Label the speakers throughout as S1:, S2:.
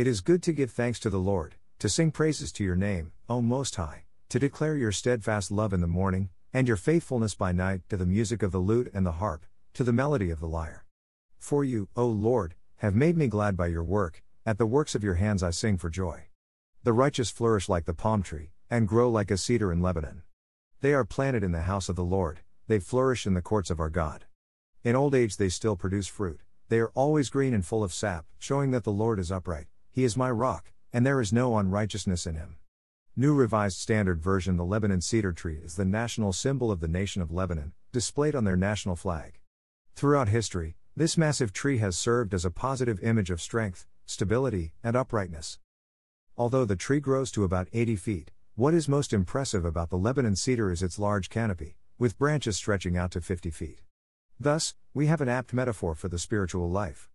S1: It is good to give thanks to the Lord, to sing praises to your name, O Most High, to declare your steadfast love in the morning, and your faithfulness by night, to the music of the lute and the harp, to the melody of the lyre. For you, O Lord, have made me glad by your work, at the works of your hands I sing for joy. The righteous flourish like the palm tree, and grow like a cedar in Lebanon. They are planted in the house of the Lord, they flourish in the courts of our God. In old age they still produce fruit, they are always green and full of sap, showing that the Lord is upright, He is my rock, and there is no unrighteousness in Him. New Revised Standard Version The Lebanon cedar tree is the national symbol of the nation of Lebanon, displayed on their national flag. Throughout history, this massive tree has served as a positive image of strength, stability, and uprightness. Although the tree grows to about 80 feet, what is most impressive about the Lebanon cedar is its large canopy, with branches stretching out to 50 feet. Thus, we have an apt metaphor for the spiritual life.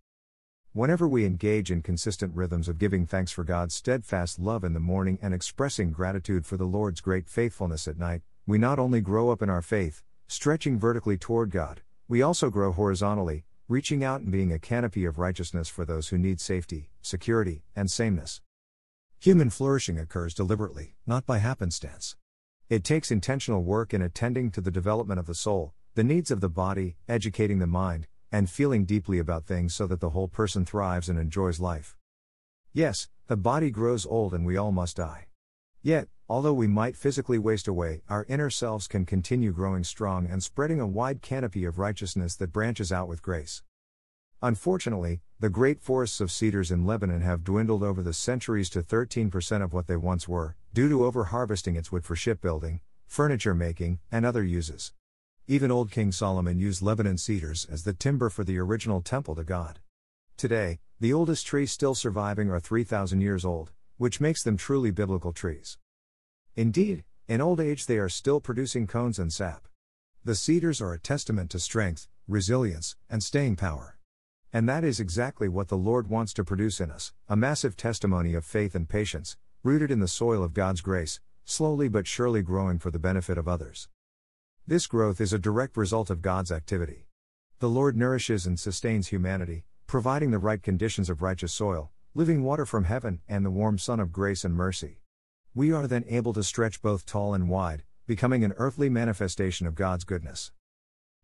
S1: Whenever we engage in consistent rhythms of giving thanks for God's steadfast love in the morning and expressing gratitude for the Lord's great faithfulness at night, we not only grow up in our faith, stretching vertically toward God, we also grow horizontally, reaching out and being a canopy of righteousness for those who need safety, security, and sameness. Human flourishing occurs deliberately, not by happenstance. It takes intentional work in attending to the development of the soul, the needs of the body, educating the mind, and feeling deeply about things so that the whole person thrives and enjoys life. Yes, the body grows old and we all must die. Yet, although we might physically waste away, our inner selves can continue growing strong and spreading a wide canopy of righteousness that branches out with grace. Unfortunately, the great forests of cedars in Lebanon have dwindled over the centuries to 13% of what they once were, due to overharvesting its wood for shipbuilding, furniture making, and other uses. Even old King Solomon used Lebanon cedars as the timber for the original temple to God. Today, the oldest trees still surviving are 3,000 years old, which makes them truly biblical trees. Indeed, in old age they are still producing cones and sap. The cedars are a testament to strength, resilience, and staying power. And that is exactly what the Lord wants to produce in us a massive testimony of faith and patience, rooted in the soil of God's grace, slowly but surely growing for the benefit of others. This growth is a direct result of God's activity. The Lord nourishes and sustains humanity, providing the right conditions of righteous soil, living water from heaven, and the warm sun of grace and mercy. We are then able to stretch both tall and wide, becoming an earthly manifestation of God's goodness.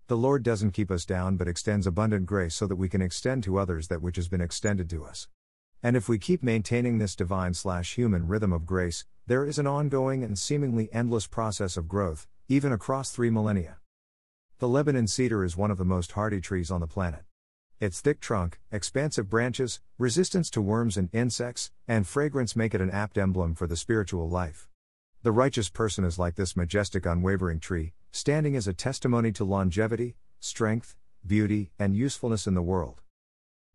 S1: The Lord doesn't keep us down but extends abundant grace so that we can extend to others that which has been extended to us. And if we keep maintaining this divine slash human rhythm of grace, there is an ongoing and seemingly endless process of growth, even across three millennia. The Lebanon cedar is one of the most hardy trees on the planet. Its thick trunk, expansive branches, resistance to worms and insects, and fragrance make it an apt emblem for the spiritual life. The righteous person is like this majestic, unwavering tree, standing as a testimony to longevity, strength, beauty, and usefulness in the world.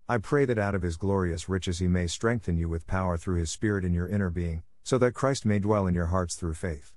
S1: I pray that out of his glorious riches he may strengthen you with power through his Spirit in your inner being, so that Christ may dwell in your hearts through faith.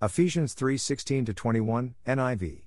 S1: Ephesians 3:16 21, NIV.